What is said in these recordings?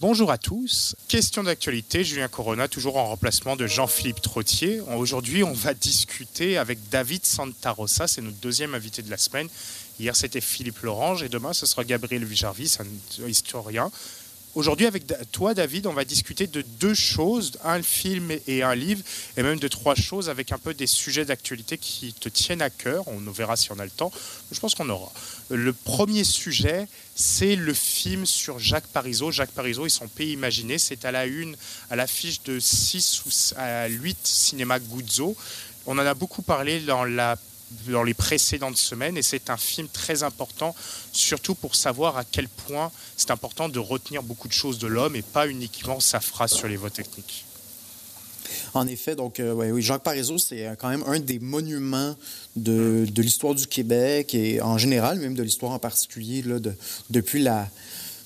Bonjour à tous. Question d'actualité, Julien Corona, toujours en remplacement de Jean-Philippe Trottier. Aujourd'hui, on va discuter avec David Santarossa, c'est notre deuxième invité de la semaine. Hier, c'était Philippe Lorange et demain, ce sera Gabriel Vijarvis, un historien. Aujourd'hui, avec toi, David, on va discuter de deux choses, un film et un livre, et même de trois choses avec un peu des sujets d'actualité qui te tiennent à cœur. On verra si on a le temps. Je pense qu'on aura. Le premier sujet, c'est le film sur Jacques Parizeau. Jacques Parizeau et son pays imaginé. C'est à la une, à l'affiche de 6 ou à 8 cinéma Guzzo. On en a beaucoup parlé dans la dans les précédentes semaines et c'est un film très important, surtout pour savoir à quel point c'est important de retenir beaucoup de choses de l'homme et pas uniquement sa phrase sur les voies techniques. En effet, donc euh, oui, Jacques Parizeau, c'est quand même un des monuments de, de l'histoire du Québec et en général, même de l'histoire en particulier, là, de, depuis la,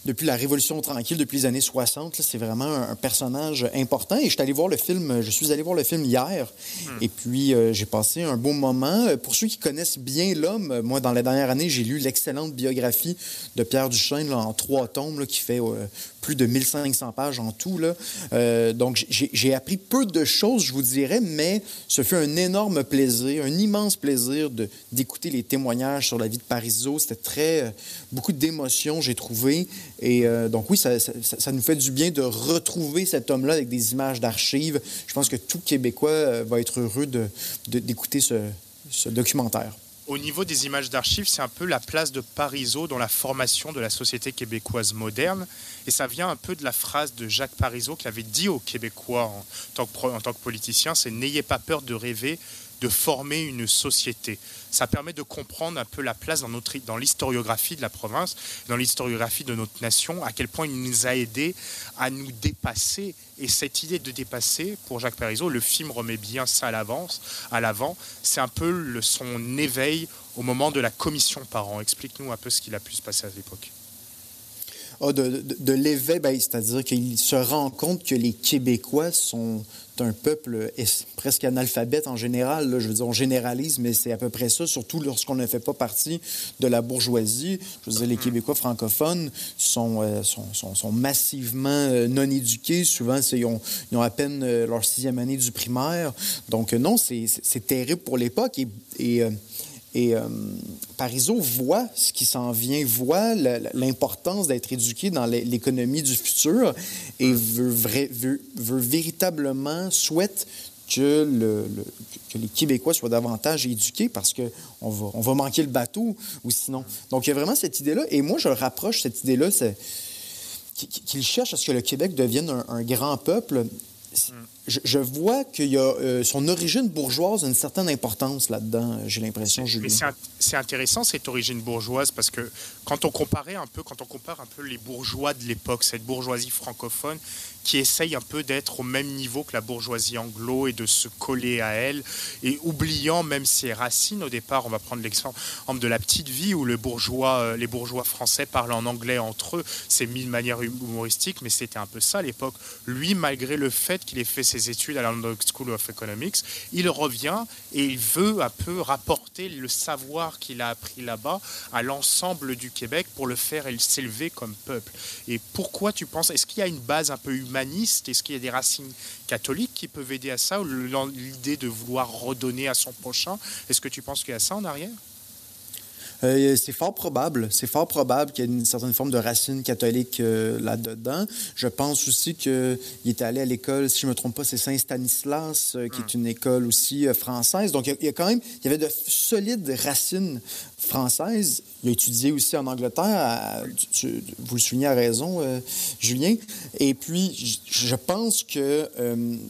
depuis la Révolution tranquille, depuis les années 60. C'est vraiment un, personnage important. Et je suis allé voir le film, je suis allé voir le film hier. Hmm. Et puis, euh, j'ai passé un bon moment. Pour ceux qui connaissent bien l'homme, moi, dans la dernière année, j'ai lu l'excellente biographie de Pierre Duchesne en trois tomes, qui fait euh, plus de 1500 pages en tout. Là. Euh, donc, j'ai appris peu de choses, je vous dirais, mais ce fut un énorme plaisir, un immense plaisir d'écouter les témoignages sur la vie de Parisot. C'était très... beaucoup d'émotions, j'ai trouvé. Et euh, donc oui, ça, nous fait du bien de retrouver cet homme-là avec des images d'archives. Je pense que tout Québécois euh, va être heureux d'écouter ce, documentaire. Au niveau des images d'archives, c'est un peu la place de Parisot dans la formation de la société québécoise moderne. Et ça vient un peu de la phrase de Jacques Parisot qui avait dit aux Québécois en tant que politicien, c'est n'ayez pas peur de rêver, de former une société. Ça permet de comprendre un peu la place dans, notre, dans l'historiographie de la province, dans l'historiographie de notre nation, à quel point il nous a aidés à nous dépasser. Et cette idée de dépasser, pour Jacques Parizeau, le film remet bien ça à l'avance, à l'avant. C'est un peu le, son éveil au moment de la commission parent. Explique-nous un peu ce qu'il a pu se passer à l'époque. Oh, de, de, l'éveil, ben, c'est-à-dire qu'il se rend compte que les Québécois sont un peuple presque analphabète en général. Je veux dire, on généralise, mais c'est à peu près ça, surtout lorsqu'on ne fait pas partie de la bourgeoisie. Je veux dire, les Québécois francophones sont, euh, sont, sont, massivement euh, non éduqués. Souvent, ils ont, ils ont, à peine euh, leur sixième année du primaire. Donc, non, c'est terrible pour l'époque. Et, et et euh, Parizeau voit ce qui s'en vient, voit l'importance d'être éduqué dans l'économie du futur et veut, veut, veut véritablement, souhaite que, le, que, les Québécois soient davantage éduqués parce qu'on va, on va manquer le bateau ou sinon. Donc, il y a vraiment cette idée-là. Et moi, je rapproche cette idée-là, qu'il cherche à ce que le Québec devienne un, un grand peuple je, vois qu'il y a euh, son origine bourgeoise a une certaine importance là-dedans, j'ai l'impression, Julien. Mais c'est intéressant cette origine bourgeoise parce que quand on comparait un peu, quand on compare un peu les bourgeois de l'époque, cette bourgeoisie francophone qui essaye un peu d'être au même niveau que la bourgeoisie anglo et de se coller à elle, et oubliant même ses racines au départ. On va prendre l'exemple de la petite vie où le bourgeois, euh, les bourgeois français parlent en anglais entre eux. C'est mis de manière humoristique, mais c'était un peu ça à l'époque. Lui, malgré le fait qu'il ait fait ses études à la London School of Economics, il revient et il veut un peu rapporter le savoir qu'il a appris là-bas à l'ensemble du Québec pour le faire s'élever comme peuple. Et pourquoi tu penses, est-ce qu'il y a une base un peu humaniste? Est-ce qu'il y a des racines catholiques qui peuvent aider à ça Ou l'idée de vouloir redonner à son prochain? Est-ce que tu penses qu'il y a ça en arrière? Euh, c'est fort probable. C'est fort probable qu'il y ait une certaine forme de racine catholique euh, là-dedans. Je pense aussi qu'il est allé à l'école, si je ne me trompe pas, c'est Saint-Stanislas, euh, qui est hmm. une école aussi française. Donc, il y, a, quand même, il y avait de solides racines françaises. Il a étudié aussi en Angleterre, vous le soulignez à raison, Julien. Et puis, je pense que...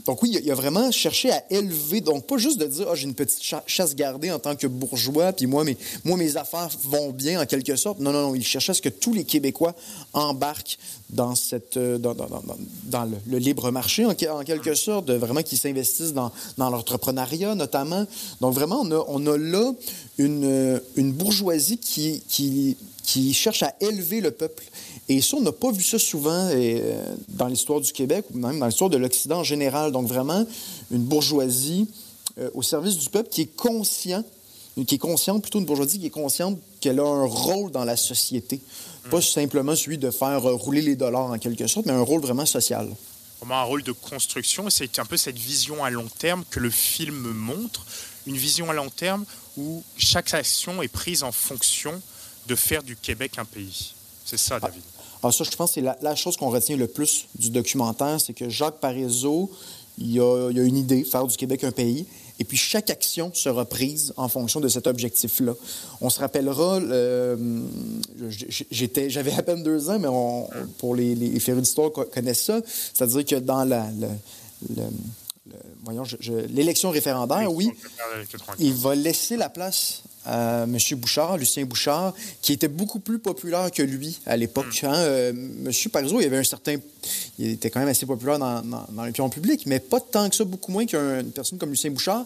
donc oui, il a vraiment cherché à élever, donc pas juste de dire, oh, j'ai une petite chasse gardée en tant que bourgeois, puis moi, mes, moi, mes affaires vont bien en quelque sorte. Non, non, non. Il cherchait à ce que tous les Québécois embarquent dans, cette, euh, dans, le, libre marché, en, quelque sorte, vraiment qu'ils s'investissent dans, l'entrepreneuriat notamment. Donc vraiment, on on a là une, euh, une bourgeoisie qui, qui, qui cherche à élever le peuple. Et ça, on n'a pas vu ça souvent euh, dans l'histoire du Québec ou même dans l'histoire de l'Occident en général. Donc vraiment, une bourgeoisie au service du peuple qui est conscient qui est consciente, plutôt une bourgeoisie qui est consciente qu'elle a un rôle dans la société. Pas mm. simplement celui de faire euh, rouler les dollars en quelque sorte, mais un rôle vraiment social. Vraiment un rôle de construction. C'est un peu cette vision à long terme que le film montre. Une vision à long terme où chaque action est prise en fonction de faire du Québec un pays. C'est ça, ah. David. Alors ça, je pense que c'est la, chose qu'on retient le plus du documentaire, c'est que Jacques Parizeau, il a, il a, une idée, faire du Québec un pays, et puis chaque action sera prise en fonction de cet objectif-là. On se rappellera, j'étais, j'avais à peine deux ans, mais on, pour les, les férus d'histoire connaissent ça, c'est-à-dire que dans la, l'élection référendaire, oui, il va laisser la place à M. Bouchard, Lucien Bouchard, qui était beaucoup plus populaire que lui à l'époque. Hmm. Hein. Euh, M. Parizeau, il avait un certain... Il était quand même assez populaire dans, dans, l'opinion publique, mais pas tant que ça, beaucoup moins qu'une personne comme Lucien Bouchard.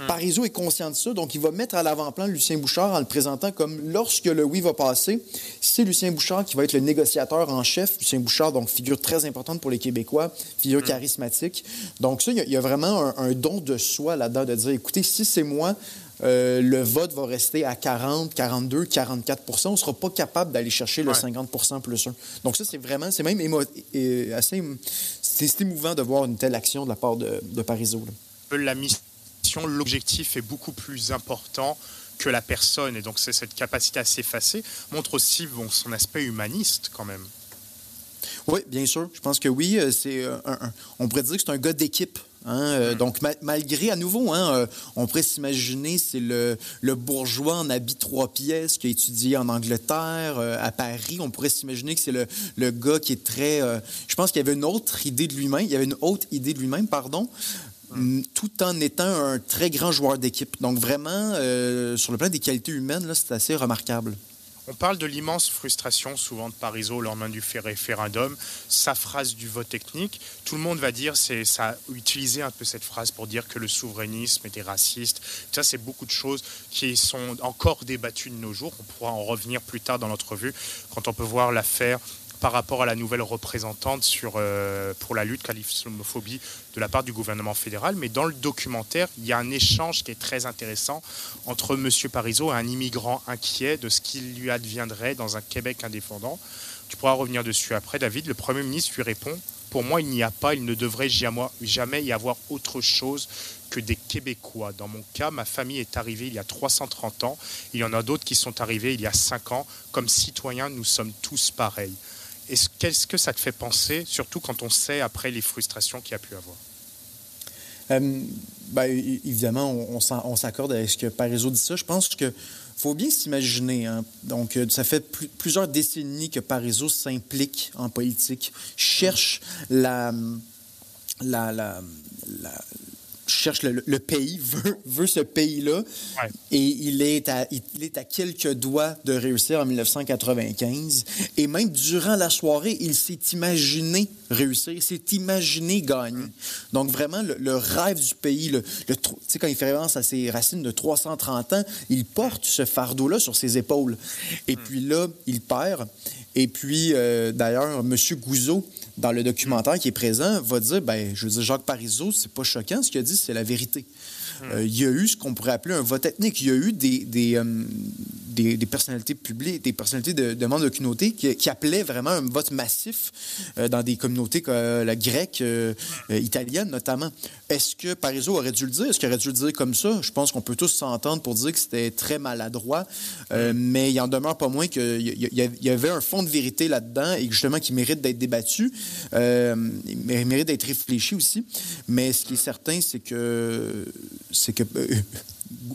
Hmm. Parizeau est conscient de ça, donc il va mettre à l'avant-plan Lucien Bouchard en le présentant comme lorsque le oui va passer, c'est Lucien Bouchard qui va être le négociateur en chef. Lucien Bouchard, donc figure très importante pour les Québécois, figure hmm. charismatique. Donc ça, il y, a, vraiment un, un don de soi là-dedans, de dire, écoutez, si c'est moi, euh, le vote va rester à 40, 42, 44 On ne sera pas capable d'aller chercher le 50% plus 1. Donc ça, c'est vraiment, c'est même assez c'est émouvant de voir une telle action de la part de, de Parizeau. La l'objectif est beaucoup plus important que la personne. Et donc c'est cette capacité à s'effacer montre aussi bon, son aspect humaniste quand même. Oui, bien sûr. Je pense que oui. Euh, c'est euh, on pourrait dire que c'est un gars d'équipe. Hein, euh, donc, malgré, à nouveau, hein, euh, on pourrait s'imaginer, c'est le, bourgeois en habit trois pièces qui a étudié en Angleterre, euh, à Paris. On pourrait s'imaginer que c'est le, le, gars qui est très... je pense qu'il y avait une autre idée de lui-même, il y avait une haute idée de lui-même, pardon, mm, tout en étant un très grand joueur d'équipe. Donc, vraiment, sur le plan des qualités humaines, c'est assez remarquable. On parle de l'immense frustration souvent de Parizeau au lendemain du référendum. Sa phrase du vote technique, tout le monde va dire, c'est ça, utiliser un peu cette phrase pour dire que le souverainisme était raciste. Ça, c'est beaucoup de choses qui sont encore débattues de nos jours. On pourra en revenir plus tard dans notre vue quand on peut voir l'affaire par rapport à la nouvelle représentante euh, pour la lutte contre l'islamophobie de la part du gouvernement fédéral. Mais dans le documentaire, il y a un échange qui est très intéressant entre M. Parizeau et un immigrant inquiet de ce qu'il lui adviendrait dans un Québec indépendant. Tu pourras revenir dessus après, David. Le Premier ministre lui répond Pour moi, il n'y a pas, il ne devrait jamais y avoir autre chose que des Québécois. Dans mon cas, ma famille est arrivée il y a 330 ans. Il y en a d'autres qui sont arrivés il y a 5 ans. Comme citoyens, nous sommes tous pareils. Qu'est-ce que ça te fait penser, surtout quand on sait après les frustrations qu'il a pu avoir? Euh, ben, évidemment, on, s'accorde avec ce que Parizeau dit ça. Je pense que faut bien s'imaginer. Hein. Donc, euh, ça fait plusieurs décennies que Parizeau s'implique en politique, cherche la, cherche le, pays, veut, veut ce pays-là, et il est, à, il est à quelques doigts de réussir en 1995. Et même durant la soirée, il s'est imaginé réussir, il s'est imaginé gagner. Donc vraiment, le, rêve du pays, le, le tu sais, quand il fait référence à ses racines de 330 ans, il porte ce fardeau-là sur ses épaules. Et mm. puis là, il perd. Et puis, euh, d'ailleurs, M. Gouzeau, dans le documentaire qui est présent, va dire, ben, je veux dire, Jacques Parizeau, c'est pas choquant, ce qu'il a dit, c'est la vérité. Euh, il y a eu ce qu'on pourrait appeler un vote ethnique. Il y a eu des, des, euh, des, personnalités publiques, des personnalités de, membres de communautés qui, qui, appelaient vraiment un vote massif euh, dans des communautés comme la grecque, italienne notamment. Est-ce que Parizeau aurait dû le dire? Est-ce qu'il aurait dû le dire comme ça? Je pense qu'on peut tous s'entendre pour dire que c'était très maladroit, mais il en demeure pas moins qu'il y, y, avait un fond de vérité là-dedans et justement qui mérite d'être débattu, mérite d'être réfléchi aussi. Mais ce qui est certain, c'est que c'est que euh,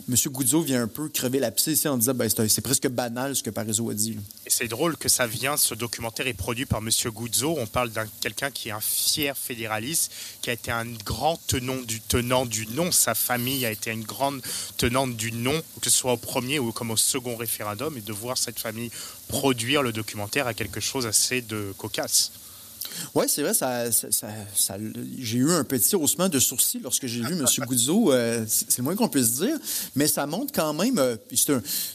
M. Goudzo vient un peu crever la ici en disant ben, c'est presque banal ce que Parizeau a dit. C'est drôle que ça vient, ce documentaire est produit par M. Goudzo. On parle d'un quelqu'un qui est un fier fédéraliste, qui a été un grand tenant du, tenant du non. Sa famille a été une grande tenante du non, que ce soit au premier ou comme au second référendum. Et de voir cette famille produire le documentaire a quelque chose assez de cocasse. Oui, c'est vrai, ça, j'ai eu un petit haussement de sourcils lorsque j'ai vu M. Goudzo. Euh, c'est le moins qu'on puisse dire. Mais ça montre quand même. Euh, c'est,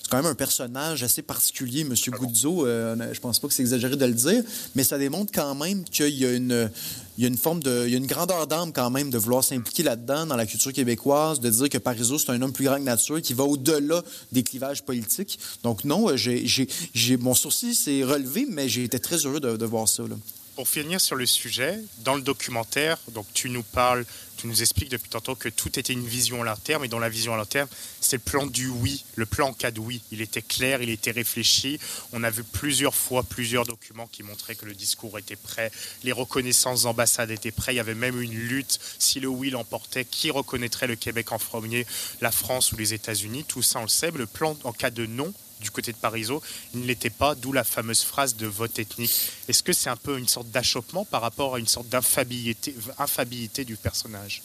quand même un personnage assez particulier, M. Goudzo. Euh, je pense pas que c'est exagéré de le dire. Mais ça démontre quand même qu'il y a une. Il y a une forme de, il y a une grandeur d'âme quand même de vouloir s'impliquer là-dedans, dans la culture québécoise, de dire que Parizeau, c'est un homme plus grand que nature, qui va au-delà des clivages politiques. Donc non, j'ai, j'ai, mon sourcil s'est relevé, mais j'ai été très heureux de, de voir ça. Là pour finir sur le sujet, dans le documentaire, donc tu nous parles, tu nous expliques depuis tantôt que tout était une vision à long terme, et dans la vision à long terme, c'est le plan du oui, le plan en cas de oui. Il était clair, il était réfléchi. On a vu plusieurs fois plusieurs documents qui montraient que le discours était prêt, les reconnaissances d'ambassade étaient prêtes. Il y avait même une lutte si le oui l'emportait, qui reconnaîtrait le Québec en premier, la France ou les États-Unis. Tout ça, on le sait. le plan en cas de non, du côté de Parisot, il ne l'était pas, d'où la fameuse phrase de vote ethnique. Est-ce que c'est un peu une sorte d'achoppement par rapport à une sorte d'infabilité du personnage?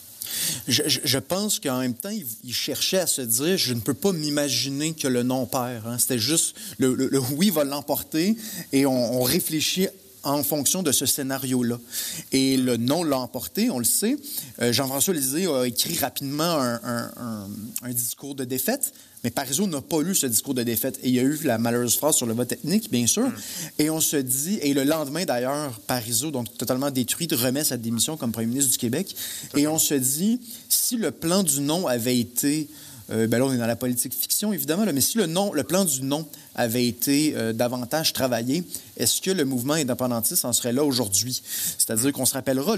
Je, pense qu'en même temps, il, cherchait à se dire je ne peux pas m'imaginer que le non perd. Hein. C'était juste le, oui va l'emporter et on, réfléchit en fonction de ce scénario-là. Et le non l'a emporté, on le sait. Euh, Jean-François Lisée a écrit rapidement un, discours de défaite, mais Parizeau n'a pas lu ce discours de défaite. Et il y a eu la malheureuse phrase sur le vote ethnique, bien sûr. Mm. Et on se dit, et le lendemain d'ailleurs, Parizeau, donc totalement détruit, remet sa démission comme premier ministre du Québec. Et on se dit, si le plan du non avait été euh, ben là, on est dans la politique fiction, évidemment, mais si le, nom, le plan du non avait été euh, davantage travaillé, est-ce que le mouvement indépendantiste en serait là aujourd'hui? C'est-à-dire qu'on se rappellera,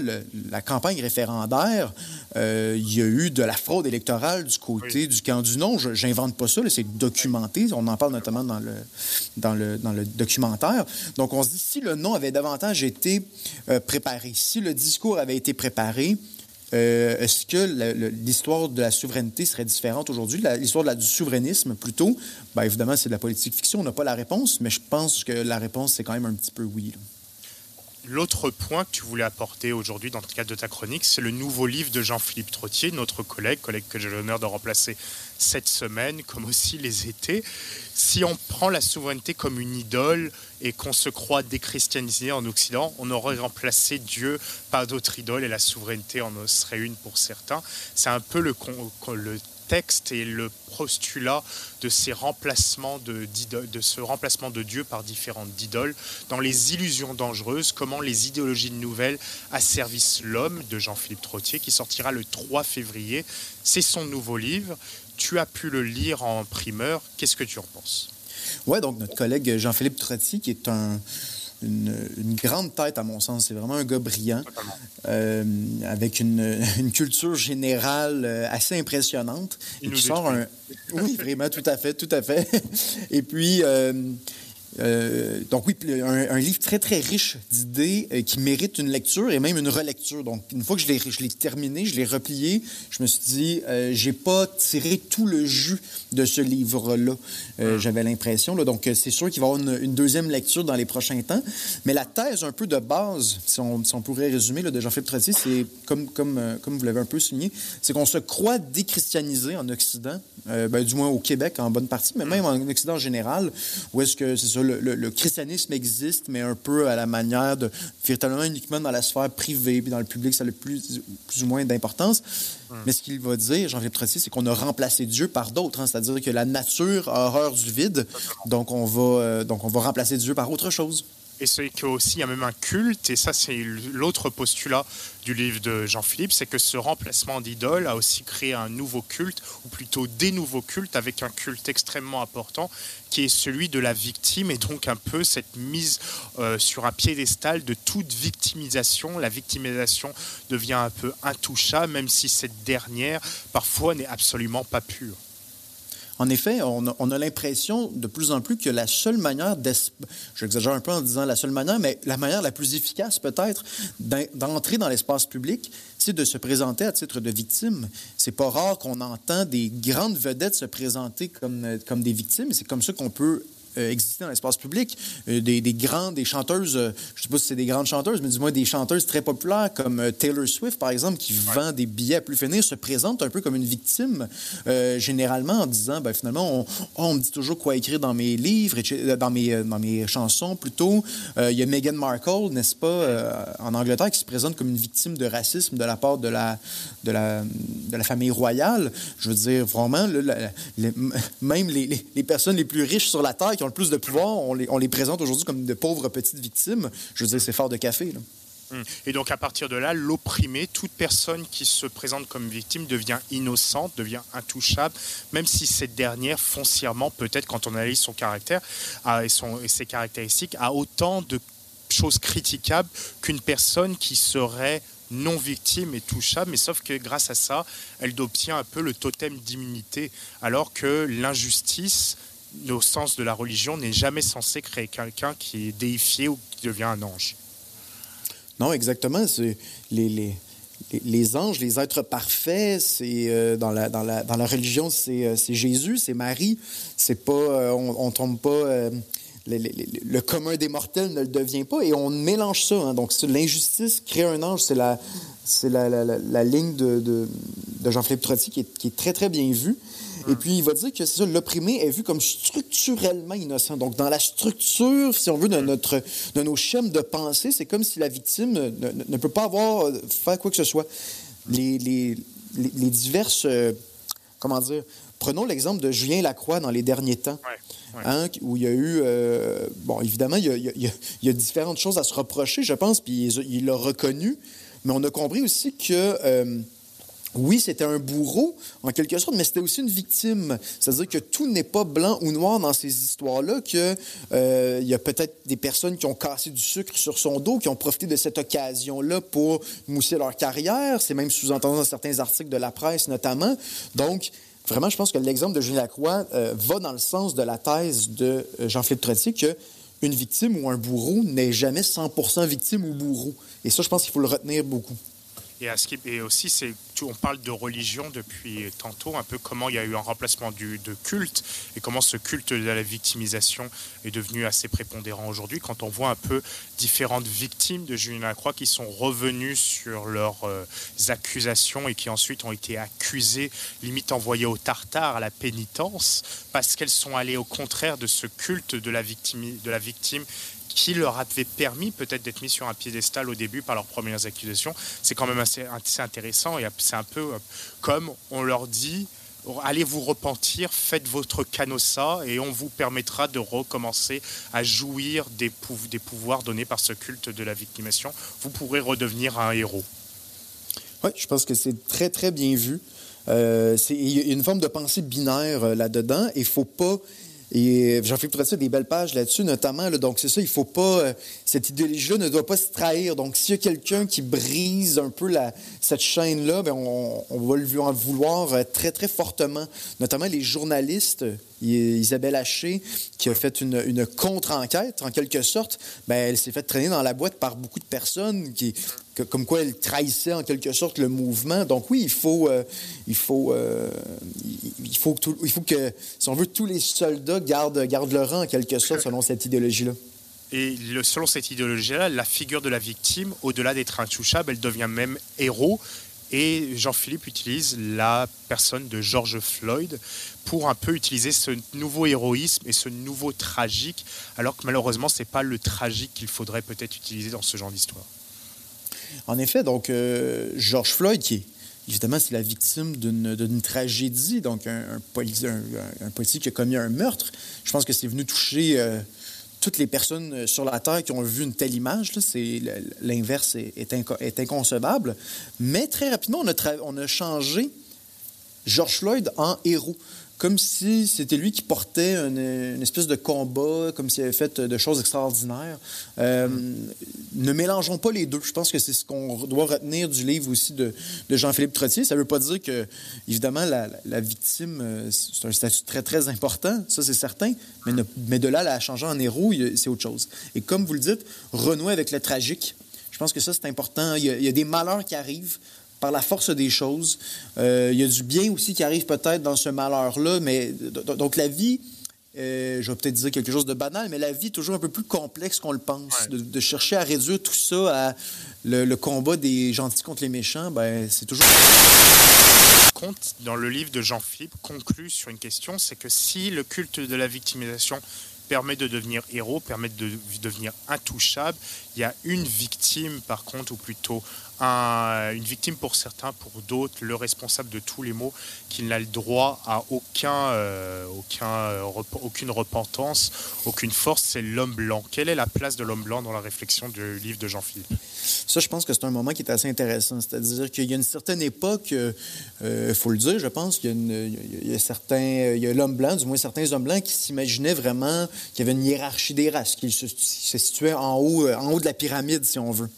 la campagne référendaire, euh, il y a eu de la fraude électorale du côté du camp du non. Je n'invente pas ça, c'est documenté. On en parle notamment dans le, dans, le, dans le documentaire. Donc, on se dit, si le non avait davantage été préparé, si le discours avait été préparé, euh, est-ce que l'histoire de la souveraineté serait différente aujourd'hui? L'histoire du souverainisme, plutôt, bien, évidemment, c'est de la politique fiction. On n'a pas la réponse, mais je pense que la réponse, c'est quand même un petit peu oui. L'autre point que tu voulais apporter aujourd'hui dans le cadre de ta chronique, c'est le nouveau livre de Jean-Philippe Trottier, notre collègue, collègue que j'ai l'honneur de remplacer cette semaine, comme aussi les étés. Si on prend la souveraineté comme une idole et qu'on se croit déchristianisé en Occident, on aurait remplacé Dieu par d'autres idoles et la souveraineté en serait une pour certains. C'est un peu le, texte et le postulat de ces remplacements de, de ce remplacement de Dieu par différentes idoles dans les illusions dangereuses, comment les idéologies nouvelles asservissent l'homme de Jean-Philippe Trottier qui sortira le 3 février. C'est son nouveau livre. Tu as pu le lire en primeur. Qu'est-ce que tu en penses? Oui, donc notre collègue Jean-Philippe Trottier, qui est un, une, grande tête, à mon sens. C'est vraiment un gars brillant, euh, avec une, culture générale euh, assez impressionnante. Il qui sort un... Oui, vraiment, tout à fait, tout à fait. Et puis, euh, euh, donc oui, un, livre très, très riche d'idées euh, qui mérite une lecture et même une relecture. Donc, une fois que je l'ai terminé, je l'ai replié, je me suis dit, euh, j'ai pas tiré tout le jus de ce livre-là. Ah. J'avais l'impression. Donc, c'est sûr qu'il va y avoir une, deuxième lecture dans les prochains temps. Mais la thèse un peu de base, si on, pourrait résumer, de Jean-Philippe Trottier, c'est, comme, vous l'avez un peu souligné, c'est qu'on se croit déchristianisé en Occident, ben, du moins au Québec en bonne partie, mais même en Occident en général, où est-ce que c'est ça, le, christianisme existe, mais un peu à la manière de véritablement uniquement dans la sphère privée, puis dans le public, ça a le plus, plus ou moins d'importance. Mais ce qu'il va dire, Jean-Philippe Trottier, c'est qu'on a remplacé Dieu par d'autres. Hein. C'est-à-dire que la nature a horreur du vide, donc on va, euh, donc on va remplacer Dieu par autre chose et c'est qu'aussi il y a même un culte, et ça c'est l'autre postulat du livre de Jean-Philippe, c'est que ce remplacement d'idole a aussi créé un nouveau culte, ou plutôt des nouveaux cultes, avec un culte extrêmement important, qui est celui de la victime, et donc un peu cette mise euh, sur un piédestal de toute victimisation. La victimisation devient un peu intouchable, même si cette dernière, parfois, n'est absolument pas pure. En effet, on a, l'impression de plus en plus que la seule manière, j'exagère un peu en disant la seule manière, mais la manière la plus efficace peut-être d'entrer dans l'espace public, c'est de se présenter à titre de victime. C'est pas rare qu'on entend des grandes vedettes se présenter comme, comme des victimes, c'est comme ça qu'on peut exister dans l'espace public. Euh, des, des, grandes, des chanteuses, je ne sais pas si c'est des grandes chanteuses, mais du moins des chanteuses très populaires comme Taylor Swift, par exemple, qui vend des billets à plus finir, se présente un peu comme une victime, généralement en disant, ben, finalement, on, oh, on, me dit toujours quoi écrire dans mes livres, dans mes, dans mes chansons plutôt. Il y a Meghan Markle, n'est-ce pas, en Angleterre, qui se présente comme une victime de racisme de la part de la, de la, de la famille royale. Je veux dire, vraiment, même les, les, personnes les plus riches sur la Terre qui ont plus de pouvoir, on les, présente aujourd'hui comme de pauvres petites victimes. Je veux dire, c'est fort de café. Hum. Et donc à partir de là, l'opprimé, toute personne qui se présente comme victime devient innocente, devient intouchable, même si cette dernière, foncièrement, peut-être quand on analyse son caractère et, et ses caractéristiques, a autant de choses critiquables qu'une personne qui serait non victime et touchable, mais sauf que grâce à ça, elle obtient un peu le totem d'immunité, alors que l'injustice, au sens de la religion, n'est jamais censé créer quelqu'un qui est déifié ou qui devient un ange. Non, exactement. Les, les, les, anges, les êtres parfaits, c'est euh, dans, la, dans, la, dans la religion, c'est euh, Jésus, c'est Marie. C'est pas, euh, on, on tombe pas le, commun des mortels ne le devient pas. Et on mélange ça. Hein. Donc, l'injustice crée un ange. C'est la, la, la, ligne de, de, Jean-Philippe Trottier qui est, qui est, très, très bien vue. Et puis, il va dire que c'est ça, l'opprimé est vu comme structurellement innocent. Donc, dans la structure, si on veut, de, notre, de nos schèmes de pensée, c'est comme si la victime ne, ne, peut pas avoir euh, fait quoi que ce soit. Les, les, les, diverses. Euh, comment dire Prenons l'exemple de Julien Lacroix dans les derniers temps. Hein, où il y a eu, euh, bon, évidemment, il y, a, différentes choses à se reprocher, je pense, puis il l'a reconnu, mais on a compris aussi que, euh, oui, c'était un bourreau, en quelque sorte, mais c'était aussi une victime. C'est-à-dire que tout n'est pas blanc ou noir dans ces histoires-là, qu'il euh, y a peut-être des personnes qui ont cassé du sucre sur son dos, qui ont profité de cette occasion-là pour mousser leur carrière. C'est même sous-entendu dans certains articles de la presse, notamment. Donc, Vraiment, je pense que l'exemple de Julien Lacroix euh, va dans le sens de la thèse de euh, Jean-Philippe Trottier que une victime ou un bourreau n'est jamais 100% victime ou bourreau. Et ça, je pense qu'il faut le retenir beaucoup. Et, aussi, on parle de religion depuis tantôt, un peu comment il y a eu un remplacement de culte et comment ce culte de la victimisation est devenu assez prépondérant aujourd'hui. Quand on voit un peu différentes victimes de Julien Lacroix qui sont revenues sur leurs euh, accusations et qui ensuite ont été accusées, limite envoyées au tartare, à la pénitence, parce qu'elles sont allées au contraire de ce culte de la victime, de la victime qui leur avait permis peut-être d'être mis sur un piédestal au début par leurs premières accusations. C'est quand même assez, intéressant et c'est un peu euh, comme on leur dit allez vous repentir, faites votre canossa et on vous permettra de recommencer à jouir des, pouvoirs donnés par ce culte de la victimation. Vous pourrez redevenir un héros. Oui, je pense que c'est très, très bien vu. Euh, il y a une forme de pensée binaire euh, là-dedans et il ne faut pas et Jean-Philippe Trottier des belles pages là-dessus, notamment. donc, c'est ça, il faut pas. Euh, cette idéologie-là ne doit pas se trahir. Donc, s'il y a quelqu'un qui brise un peu cette chaîne-là, ben, on, on, va lui en vouloir euh, très, très fortement. Notamment les journalistes Isabelle Haché, qui a fait une, contre-enquête, en quelque sorte, ben, elle s'est fait traîner dans la boîte par beaucoup de personnes, qui, comme quoi elle trahissait en quelque sorte le mouvement. Donc oui, il faut, euh, il faut, euh, il, faut que il faut que, si on veut, tous les soldats gardent, gardent le rang en quelque sorte selon cette idéologie-là. Et selon cette idéologie-là, la figure de la victime, au-delà d'être intouchable, elle devient même héros. Et Jean-Philippe utilise la personne de George Floyd pour un peu utiliser ce nouveau héroïsme et ce nouveau tragique, alors que malheureusement, ce n'est pas le tragique qu'il faudrait peut-être utiliser dans ce genre d'histoire. En effet, donc, euh, George Floyd, qui est évidemment, c'est la victime d'une tragédie, donc un, policier qui a commis un meurtre. Je pense que c'est venu toucher euh, toutes les personnes euh, sur la Terre qui ont vu une telle image, l'inverse est, inconcevable. Mais très rapidement, on a changé George Floyd en héros comme si c'était lui qui portait une, espèce de combat, comme s'il avait fait de choses extraordinaires. Euh, ne mélangeons pas les deux. Je pense que c'est ce qu'on doit retenir du livre aussi de, Jean-Philippe Trottier. Ça ne veut pas dire que, évidemment, la, victime, euh, c'est un statut très, très important, ça c'est certain, mais, de là à la changer en héros, c'est autre chose. Et comme vous le dites, renouer avec le tragique. Je pense que ça, c'est important. il y, a, des malheurs qui arrivent par la force des choses. Euh, il y a du bien aussi qui arrive peut-être dans ce malheur-là, mais donc la vie euh, je vais peut-être dire quelque chose de banal, mais la vie est toujours un peu plus complexe qu'on le pense. De, chercher à réduire tout ça à le, combat des gentils contre les méchants, ben, c'est toujours... Dans le livre de Jean-Philippe conclut sur une question, c'est que si le culte de la victimisation permet de devenir héros, permet de devenir intouchable, il y a une victime par contre, ou plutôt une victime pour certains, pour d'autres, le responsable de tous les maux, qui n'a le droit à aucun, euh, euh, aucune repentance, aucune force, c'est l'homme blanc. Quelle est la place de l'homme blanc dans la réflexion du livre de Jean-Philippe? Ça, je pense que c'est un moment qui est assez intéressant. C'est-à-dire qu'il y a une certaine époque, il euh, faut le dire, je pense, qu'il y a, il y a l'homme blanc, du moins certains hommes blancs qui s'imaginaient vraiment qu'il y avait une hiérarchie des races, qu'ils se, situaient en haut, en haut de la pyramide, si on veut.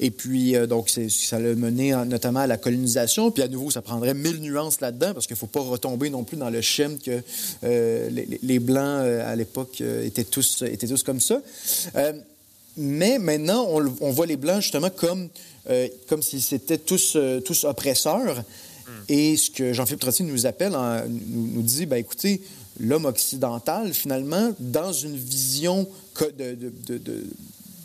Et puis, donc, ça l'a mené notamment à la colonisation. Puis à nouveau, ça prendrait mille nuances là-dedans parce qu'il ne faut pas retomber non plus dans le schéma que euh, les, Blancs euh, à l'époque euh, étaient, tous, étaient tous comme ça. mais maintenant, on, voit les Blancs justement comme, comme s'ils étaient tous, tous oppresseurs. Hmm. Et ce que Jean-Philippe Trottier nous appelle, nous, dit, ben, écoutez, l'homme occidental, finalement, dans une vision de, de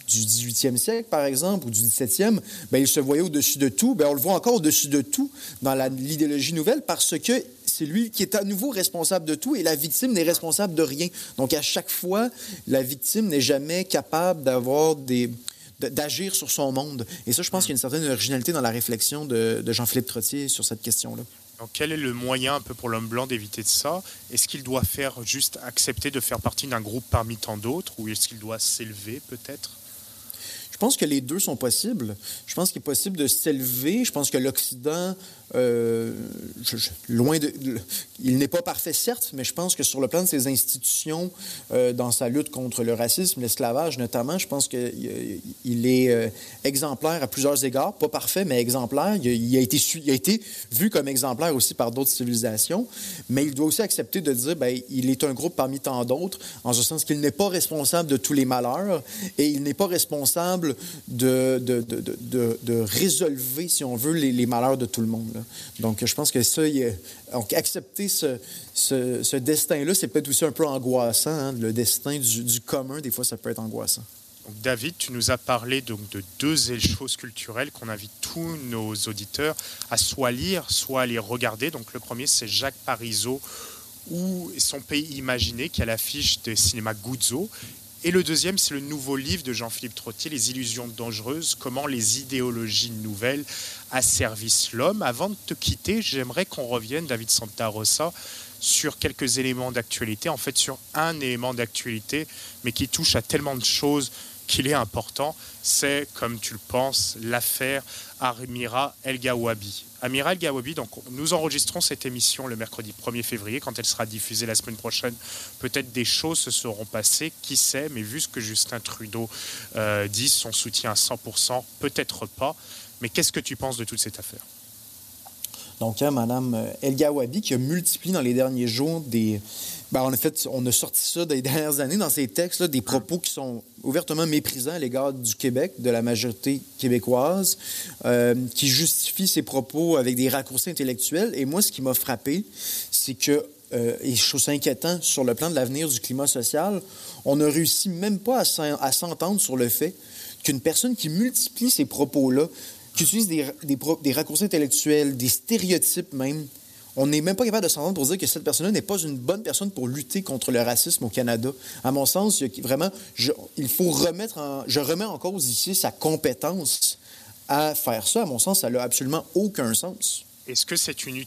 du 18e siècle, par exemple, ou du 17e, bien, il se voyait au-dessus de tout. Bien, on le voit encore au-dessus de tout dans l'idéologie nouvelle parce que c'est lui qui est à nouveau responsable de tout et la victime n'est responsable de rien. Donc, à chaque fois, la victime n'est jamais capable d'avoir des d'agir sur son monde. Et ça, je pense qu'il y a une certaine originalité dans la réflexion de, de Jean-Philippe Trottier sur cette question-là. Donc, quel est le moyen un peu pour l'homme blanc d'éviter de ça? Est-ce qu'il doit faire juste accepter de faire partie d'un groupe parmi tant d'autres ou est-ce qu'il doit s'élever peut-être? Je pense que les deux sont possibles. Je pense qu'il est possible de s'élever. Je pense que l'Occident euh, loin de, il n'est pas parfait, certes, mais je pense que sur le plan de ses institutions, euh, dans sa lutte contre le racisme, l'esclavage notamment, je pense qu'il il est euh, exemplaire à plusieurs égards. Pas parfait, mais exemplaire. Il, a, été, il a été vu comme exemplaire aussi par d'autres civilisations, mais il doit aussi accepter de dire ben, il est un groupe parmi tant d'autres, en ce sens qu'il n'est pas responsable de tous les malheurs et il n'est pas responsable de, de, de, de, résolver, si on veut, les, malheurs de tout le monde. Donc, je pense que ça, donc, accepter ce, ce, destin-là, c'est peut-être aussi un peu angoissant. Hein, le destin du, commun, des fois, ça peut être angoissant. David, tu nous as parlé donc, de deux choses culturelles qu'on invite tous nos auditeurs à soit lire, soit à les regarder. Donc, le premier, c'est Jacques Parizeau ou Son pays imaginé, qui a l'affiche de cinéma Guzzo. Et le deuxième, c'est le nouveau livre de Jean-Philippe Trottier, Les illusions dangereuses, comment les idéologies nouvelles asservissent l'homme. Avant de te quitter, j'aimerais qu'on revienne, David Santa Rosa, sur quelques éléments d'actualité, en fait sur un élément d'actualité, mais qui touche à tellement de choses qu'il est important, c'est, comme tu le penses, l'affaire Amira El Gawabi. Amira El Gawabi, nous enregistrons cette émission le mercredi 1er février. Quand elle sera diffusée la semaine prochaine, peut-être des choses se seront passées, qui sait, mais vu ce que Justin Trudeau euh, dit, son soutien à 100%, peut-être pas. Mais qu'est-ce que tu penses de toute cette affaire? Donc, Mme El Gawabi qui a multiplié dans les derniers jours des, ben, en fait, on a sorti ça des dernières années dans ces textes, là, des propos qui sont ouvertement méprisants à l'égard du Québec, de la majorité québécoise, euh, qui justifient ces propos avec des raccourcis intellectuels. Et moi, ce qui m'a frappé, c'est que, euh, et je trouve ça inquiétant sur le plan de l'avenir du climat social, on ne réussit même pas à s'entendre sur le fait qu'une personne qui multiplie ces propos-là, qui utilise des, des, des raccourcis intellectuels, des stéréotypes même, on n'est même pas capable de s'entendre pour dire que cette personne-là n'est pas une bonne personne pour lutter contre le racisme au Canada. À mon sens, vraiment, il faut remettre en, je remets en cause ici sa compétence à faire ça. À mon sens, ça n'a absolument aucun sens. Est-ce que c'est une,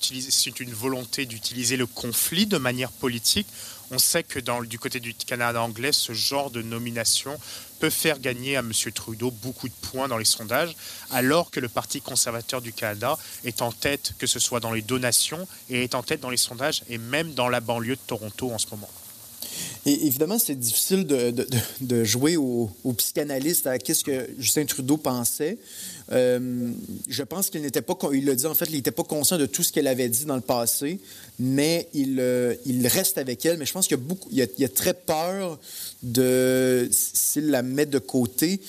une, volonté d'utiliser le conflit de manière politique On sait que du côté du Canada anglais, ce genre de nomination peut faire gagner à M. Trudeau beaucoup de points dans les sondages, alors que le Parti conservateur du Canada est en tête, que ce soit dans les donations, et est en tête dans les sondages, et même dans la banlieue de Toronto en ce moment. Et évidemment, c'est difficile de, de, jouer au, au, psychanalyste à qu'est-ce que Justin Trudeau pensait. Euh, je pense qu'il n'était pas, il l'a dit en fait, il n'était pas conscient de tout ce qu'elle avait dit dans le passé, mais il, euh, il reste avec elle. Mais je pense qu'il y a beaucoup, il y a, très peur de s'il la met de côté.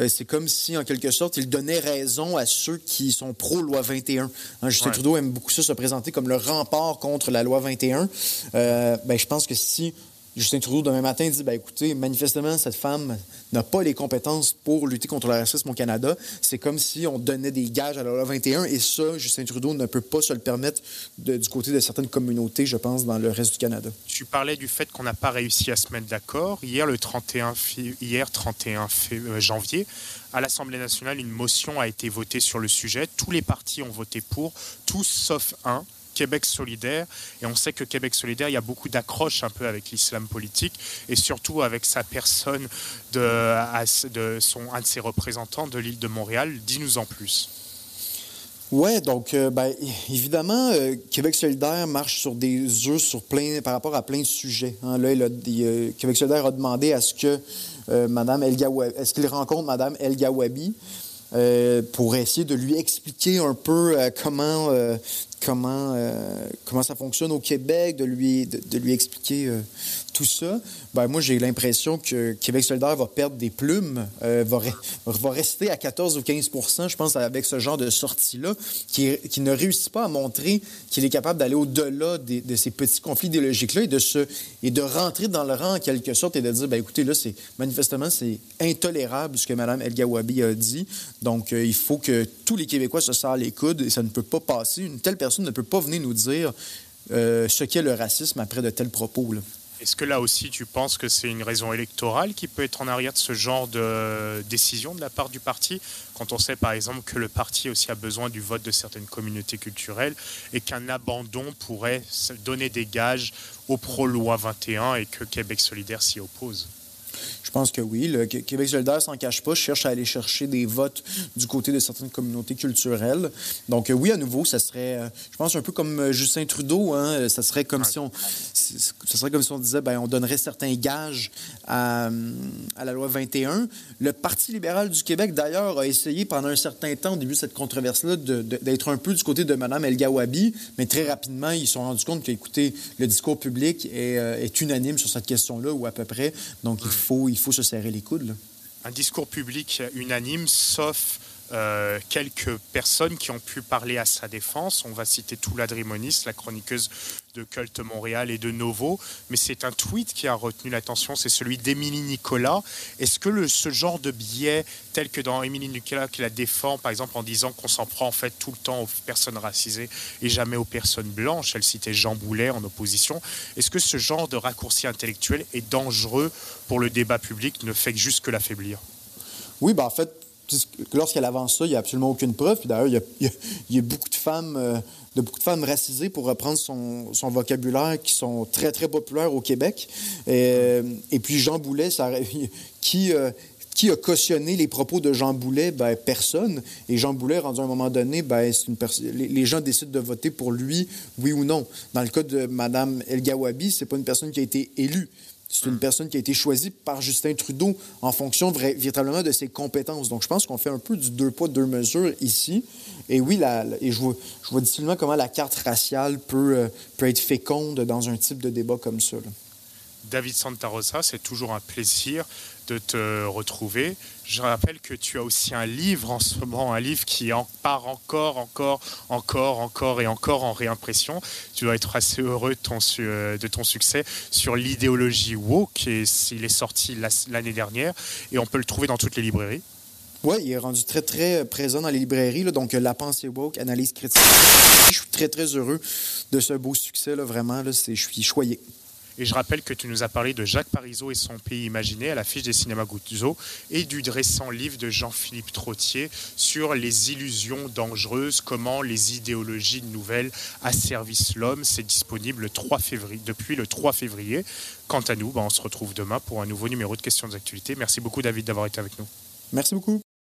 Euh, c'est comme si, en quelque sorte, il donnait raison à ceux qui sont pro-loi 21. Hein, Justin Trudeau aime beaucoup ça se présenter comme le rempart contre la loi 21. ben, je pense que si Justin Trudeau, demain matin, dit ben, écoutez, manifestement, cette femme n'a pas les compétences pour lutter contre le racisme au Canada. C'est comme si on donnait des gages à la loi 21 et ça, Justin Trudeau ne peut pas se le permettre du côté de certaines communautés, je pense, dans le reste du Canada. Tu parlais du fait qu'on n'a pas réussi à se mettre d'accord. Hier, le 31, hier, 31 euh, janvier, à l'Assemblée nationale, une motion a été votée sur le sujet. Tous les partis ont voté pour, tous sauf un. Québec solidaire. Et on sait que Québec solidaire, il y a beaucoup d'accroches un peu avec l'islam politique et surtout avec sa personne, de, son, un de ses représentants de l'île de Montréal. Dis-nous en plus. Oui, donc euh, ben, évidemment, euh, Québec solidaire marche sur des œufs sur plein, par rapport à plein de sujets. Hein. Là, euh, Québec solidaire a demandé à ce que Madame El est-ce qu'il rencontre Mme El Gawabi pour essayer de lui expliquer un peu comment comment, euh, comment ça fonctionne au Québec, de lui, de, lui expliquer euh, tout ça, ben, moi, j'ai l'impression que Québec solidaire va perdre des plumes, euh, va, va, rester à 14 ou 15% je pense, avec ce genre de sortie-là, qui, qui, ne réussit pas à montrer qu'il est capable d'aller au-delà de ces petits conflits idéologiques-là et, de et de rentrer dans le rang en quelque sorte et de dire, ben, écoutez, là, manifestement, c'est intolérable ce que Mme El Gawabi a dit. Donc, il faut que tous les Québécois se serrent les coudes et ça ne peut pas passer. Une telle personne ne peut pas venir nous dire euh, ce qu'est le racisme après de tels propos. Est-ce que là aussi, tu penses que c'est une raison électorale qui peut être en arrière de ce genre de décision de la part du parti Quand on sait par exemple que le parti aussi a besoin du vote de certaines communautés culturelles et qu'un abandon pourrait donner des gages au pro-loi 21 et que Québec solidaire s'y oppose? Je pense que oui. Le Québec solidaire s'en cache pas, cherche à aller chercher des votes du côté de certaines communautés culturelles. Donc euh, oui, à nouveau, ça serait, euh, je pense, un peu comme euh, Justin Trudeau. Hein, ça serait comme si on, ça serait comme si on disait, ben, on donnerait certains gages à, à, la loi 21. Le Parti libéral du Québec, d'ailleurs, a essayé pendant un certain temps, au début de cette controverse-là, d'être un peu du côté de Mme El Gawabi, mais très rapidement, ils se sont rendus compte que, écoutez, le discours public est, est unanime sur cette question-là, ou à peu près. Donc, il faut, il faut se serrer les coudes. Un discours public unanime, sauf euh, quelques personnes qui ont pu parler à sa défense. On va citer Toula Drimonis, la chroniqueuse de Cult Montréal et de Novo, mais c'est un tweet qui a retenu l'attention, c'est celui d'Émilie Nicolas. Est-ce que ce genre de biais, tel que dans Émilie Nicolas qui la défend, par exemple en disant qu'on s'en prend en fait tout le temps aux personnes racisées et jamais aux personnes blanches, elle citait Jean Boulet en opposition, est-ce que ce genre de raccourci intellectuel est dangereux pour le débat public, ne fait que juste que l'affaiblir Oui, bah en fait, lorsqu'elle avance ça, il n'y a absolument aucune preuve. Puis d'ailleurs, il, y a, beaucoup de femmes, euh, de beaucoup de femmes racisées, pour reprendre son, vocabulaire, qui sont très, très populaires au Québec. Et, euh, puis Jean Boulet, euh, qui a cautionné les propos de Jean Boulet? Ben, personne. Et Jean Boulet, rendu à un moment donné, ben, une les, les, gens décident de voter pour lui, oui ou non. Dans le cas de Mme El Gawabi, c'est pas une personne qui a été élue. C'est une personne qui a été choisie par Justin Trudeau en fonction véritablement de ses compétences. Donc, je pense qu'on fait un peu du deux poids, deux mesures ici. Et oui, et je vois, je difficilement comment la carte raciale peut, euh, peut être féconde dans un type de débat comme ça. David Santarosa, c'est toujours un plaisir de te retrouver. Je rappelle que tu as aussi un livre en ce moment, un livre qui en part encore, encore, encore, encore et encore en réimpression. Tu dois être assez heureux de ton, euh, succès sur l'idéologie woke. Il est sorti l'année dernière et on peut le trouver dans toutes les librairies. Oui, il est rendu très, très présent dans les librairies. donc, La pensée woke, analyse critique. Je suis très, très heureux de ce beau succès. Vraiment, je suis choyé. Et je rappelle que tu nous as parlé de Jacques Parizeau et son pays imaginé à l'affiche des cinémas Guzzo et du récent livre de Jean-Philippe Trottier sur les illusions dangereuses, comment les idéologies nouvelles asservissent l'homme. C'est disponible le 3 février, depuis le 3 février. Quant à nous, ben, on se retrouve demain pour un nouveau numéro de questions d'actualité. Merci beaucoup David d'avoir été avec nous. Merci beaucoup.